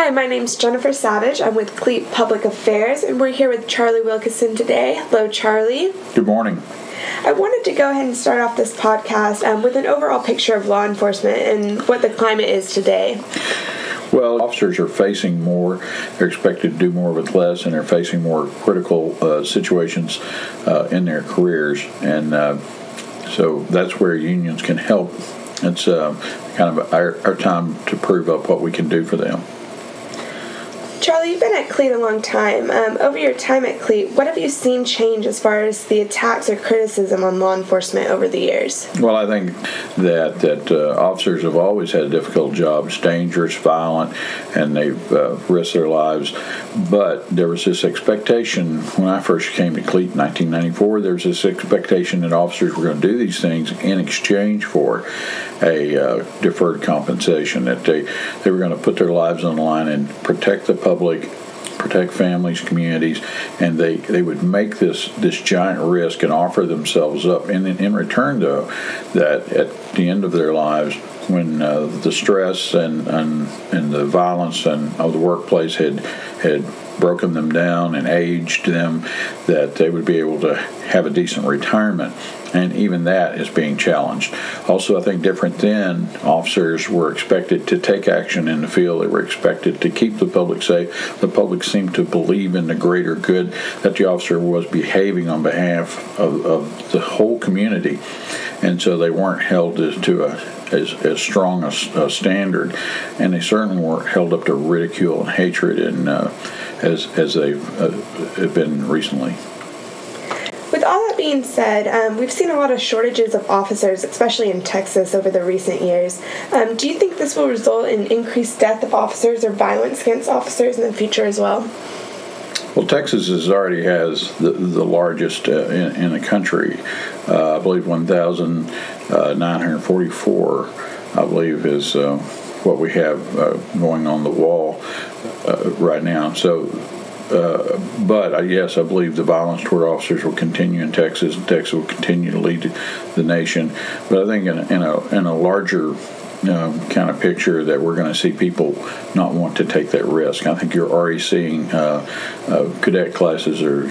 Hi, my name's Jennifer Savage. I'm with CLEAT Public Affairs, and we're here with Charley Wilkison today. Hello, Charley. Good morning. I wanted to go ahead and start off this podcast um, with an overall picture of law enforcement and what the climate is today. Well, officers are facing more. They're expected to do more with less, and they're facing more critical uh, situations uh, in their careers. And uh, so that's where unions can help. It's uh, kind of our, our time to prove up what we can do for them. Charley, you've been at CLEAT a long time. Um, over your time at CLEAT, what have you seen change as far as the attacks or criticism on law enforcement over the years? Well, I think that that uh, officers have always had a difficult job. It's dangerous, violent, and they've uh, risked their lives. But there was this expectation when I first came to CLEAT in 1994. There was this expectation that officers were going to do these things in exchange for a uh, deferred compensation. That they they were going to put their lives on the line and protect the public protect families, communities, and they, they would make this this giant risk and offer themselves up. And in, in return, though, that at the end of their lives, when uh, the stress and, and and the violence and of the workplace had had broken them down and aged them, that they would be able to have a decent retirement and even that is being challenged. Also, I think different then, officers were expected to take action in the field. They were expected to keep the public safe. The public seemed to believe in the greater good that the officer was behaving on behalf of, of the whole community, and so they weren't held to a as, as strong a, a, standard, and they certainly weren't held up to ridicule and hatred, and uh, as as they've uh, been recently. All that being said, um, we've seen a lot of shortages of officers, especially in Texas, over the recent years. Um, do you think this will result in increased death of officers or violence against officers in the future as well? Well, Texas already has the, the largest uh, in, in, the country. Uh, I believe 1,944, uh, I believe, is uh, what we have uh, going on the wall uh, right now. So uh, but uh, yes, I believe the violence toward officers will continue in Texas, and Texas will continue to lead the nation. But I think in a, in a, in a larger um, kind of picture that we're going to see people not want to take that risk. I think you're already seeing uh, uh, cadet classes or,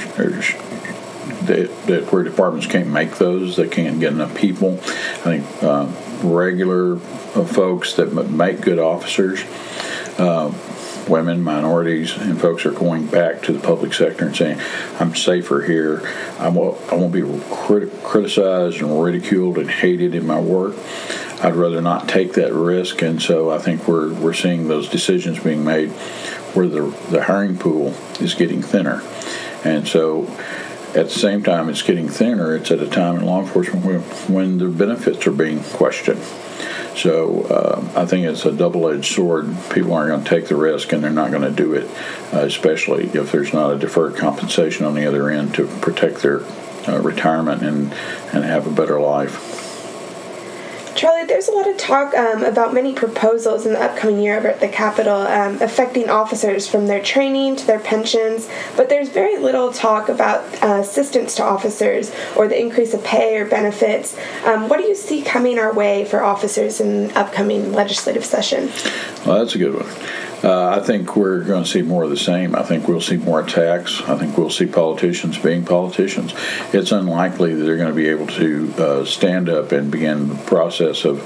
that, that, where departments can't make those, they can't get enough people. I think uh, regular folks that make good officers women, minorities, and folks are going back to the public sector and saying, "I'm safer here. I won't, I won't be crit- criticized and ridiculed and hated in my work. I'd rather not take that risk." And so I think we're we're seeing those decisions being made where the the hiring pool is getting thinner, and so. At the same time, it's getting thinner. It's at a time in law enforcement when, when the benefits are being questioned. So uh, I think it's a double-edged sword. People aren't going to take the risk, and they're not going to do it, uh, especially if there's not a deferred compensation on the other end to protect their uh, retirement and and have a better life. Charley, there's a lot of talk um, about many proposals in the upcoming year over at the Capitol um, affecting officers from their training to their pensions, but there's very little talk about uh, assistance to officers or the increase of pay or benefits. Um, what do you see coming our way for officers in upcoming legislative session? Well, that's a good one. Uh, I think we're going to see more of the same. I think we'll see more attacks. I think we'll see politicians being politicians. It's unlikely that they're going to be able to uh, stand up and begin the process of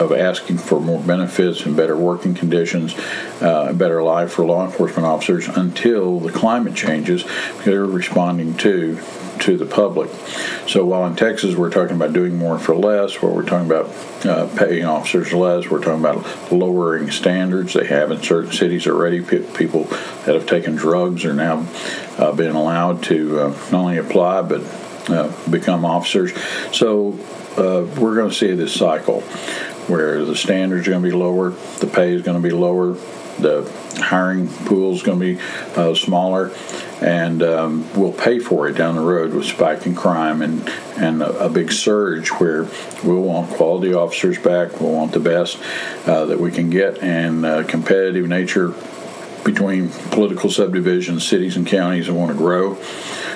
of asking for more benefits and better working conditions, uh, a better life for law enforcement officers until the climate changes they're responding to to the public. So while in Texas we're talking about doing more for less, where we're talking about uh, paying officers less, we're talking about lowering standards. They have in certain cities already. People that have taken drugs are now uh, being allowed to uh, not only apply but uh, become officers. So uh, we're going to see this cycle where the standards are going to be lower, the pay is going to be lower, the hiring pool is going to be uh, smaller, and um, we'll pay for it down the road with spiking crime and and a, a, big surge where we'll want quality officers back. We'll want the best uh, that we can get, and uh, competitive nature between political subdivisions, cities, and counties that want to grow.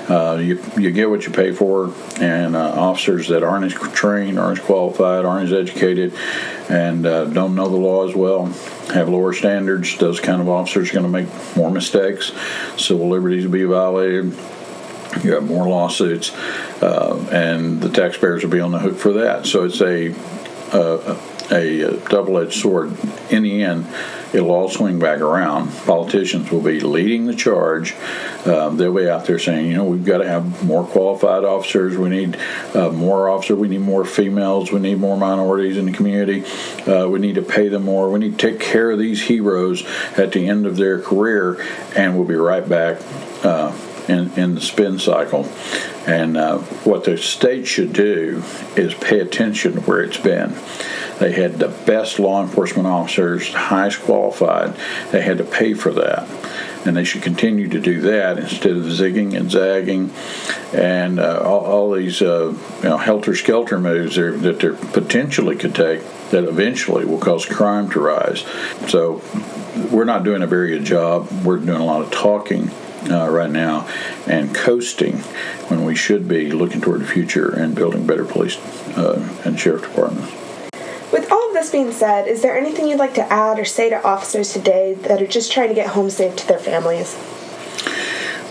Uh, you, you get what you pay for, and uh, officers that aren't as trained, aren't as qualified, aren't as educated, and uh, don't know the law as well have lower standards. Those kind of officers are going to make more mistakes. Civil liberties will be violated. You have more lawsuits, uh, and the taxpayers will be on the hook for that. So it's a uh, a double-edged sword. In the end, it'll all swing back around. Politicians will be leading the charge. Um, they'll be out there saying, you know, we've got to have more qualified officers. We need uh, more officers. We need more females. We need more minorities in the community. Uh, we need to pay them more. We need to take care of these heroes at the end of their career, and we'll be right back. Uh, in, in the spin cycle. And uh, what the state should do is pay attention to where it's been. They had the best law enforcement officers, highest qualified. They had to pay for that. And they should continue to do that instead of zigging and zagging and uh, all, all, these uh, you know, helter skelter moves that they potentially could take that eventually will cause crime to rise. So we're not doing a very good job. We're doing a lot of talking uh, right now and coasting when we should be looking toward the future and building better police uh, and sheriff departments. With all of this being said, is there anything you'd like to add or say to officers today that are just trying to get home safe to their families?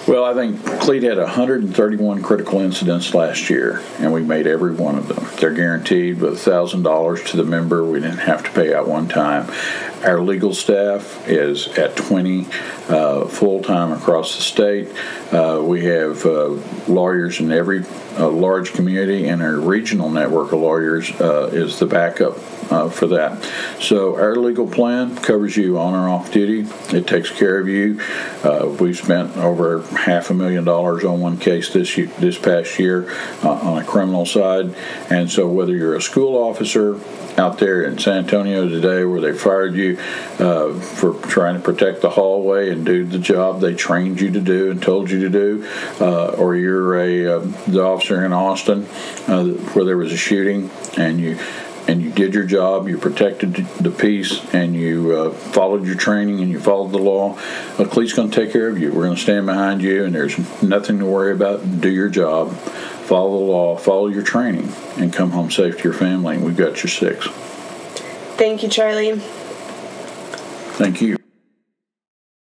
Well, I think CLEAT had 131 critical incidents last year, and we made every one of them. They're guaranteed with $1,000 to the member. We didn't have to pay out one time. Our legal staff is at 20 uh, full time across the state. Uh, we have uh, lawyers in every uh, large community, and our regional network of lawyers uh, is the backup for that. So our legal plan covers you on or off duty. It takes care of you. we've spent over half a million dollars on one case this this past year on a criminal side, and so whether you're a school officer out there in San Antonio today where they fired you uh, for trying to protect the hallway and do the job they trained you to do and told you to do, uh, or you're a uh, the officer in Austin uh, where there was a shooting and you and you did your job, you protected the peace, and you uh, followed your training and you followed the law, well, CLEAT's going to take care of you. We're going to stand behind you, and there's nothing to worry about. Do your job follow the law, follow your training, and come home safe to your family. And we've got your six. Thank you, Charley. Thank you.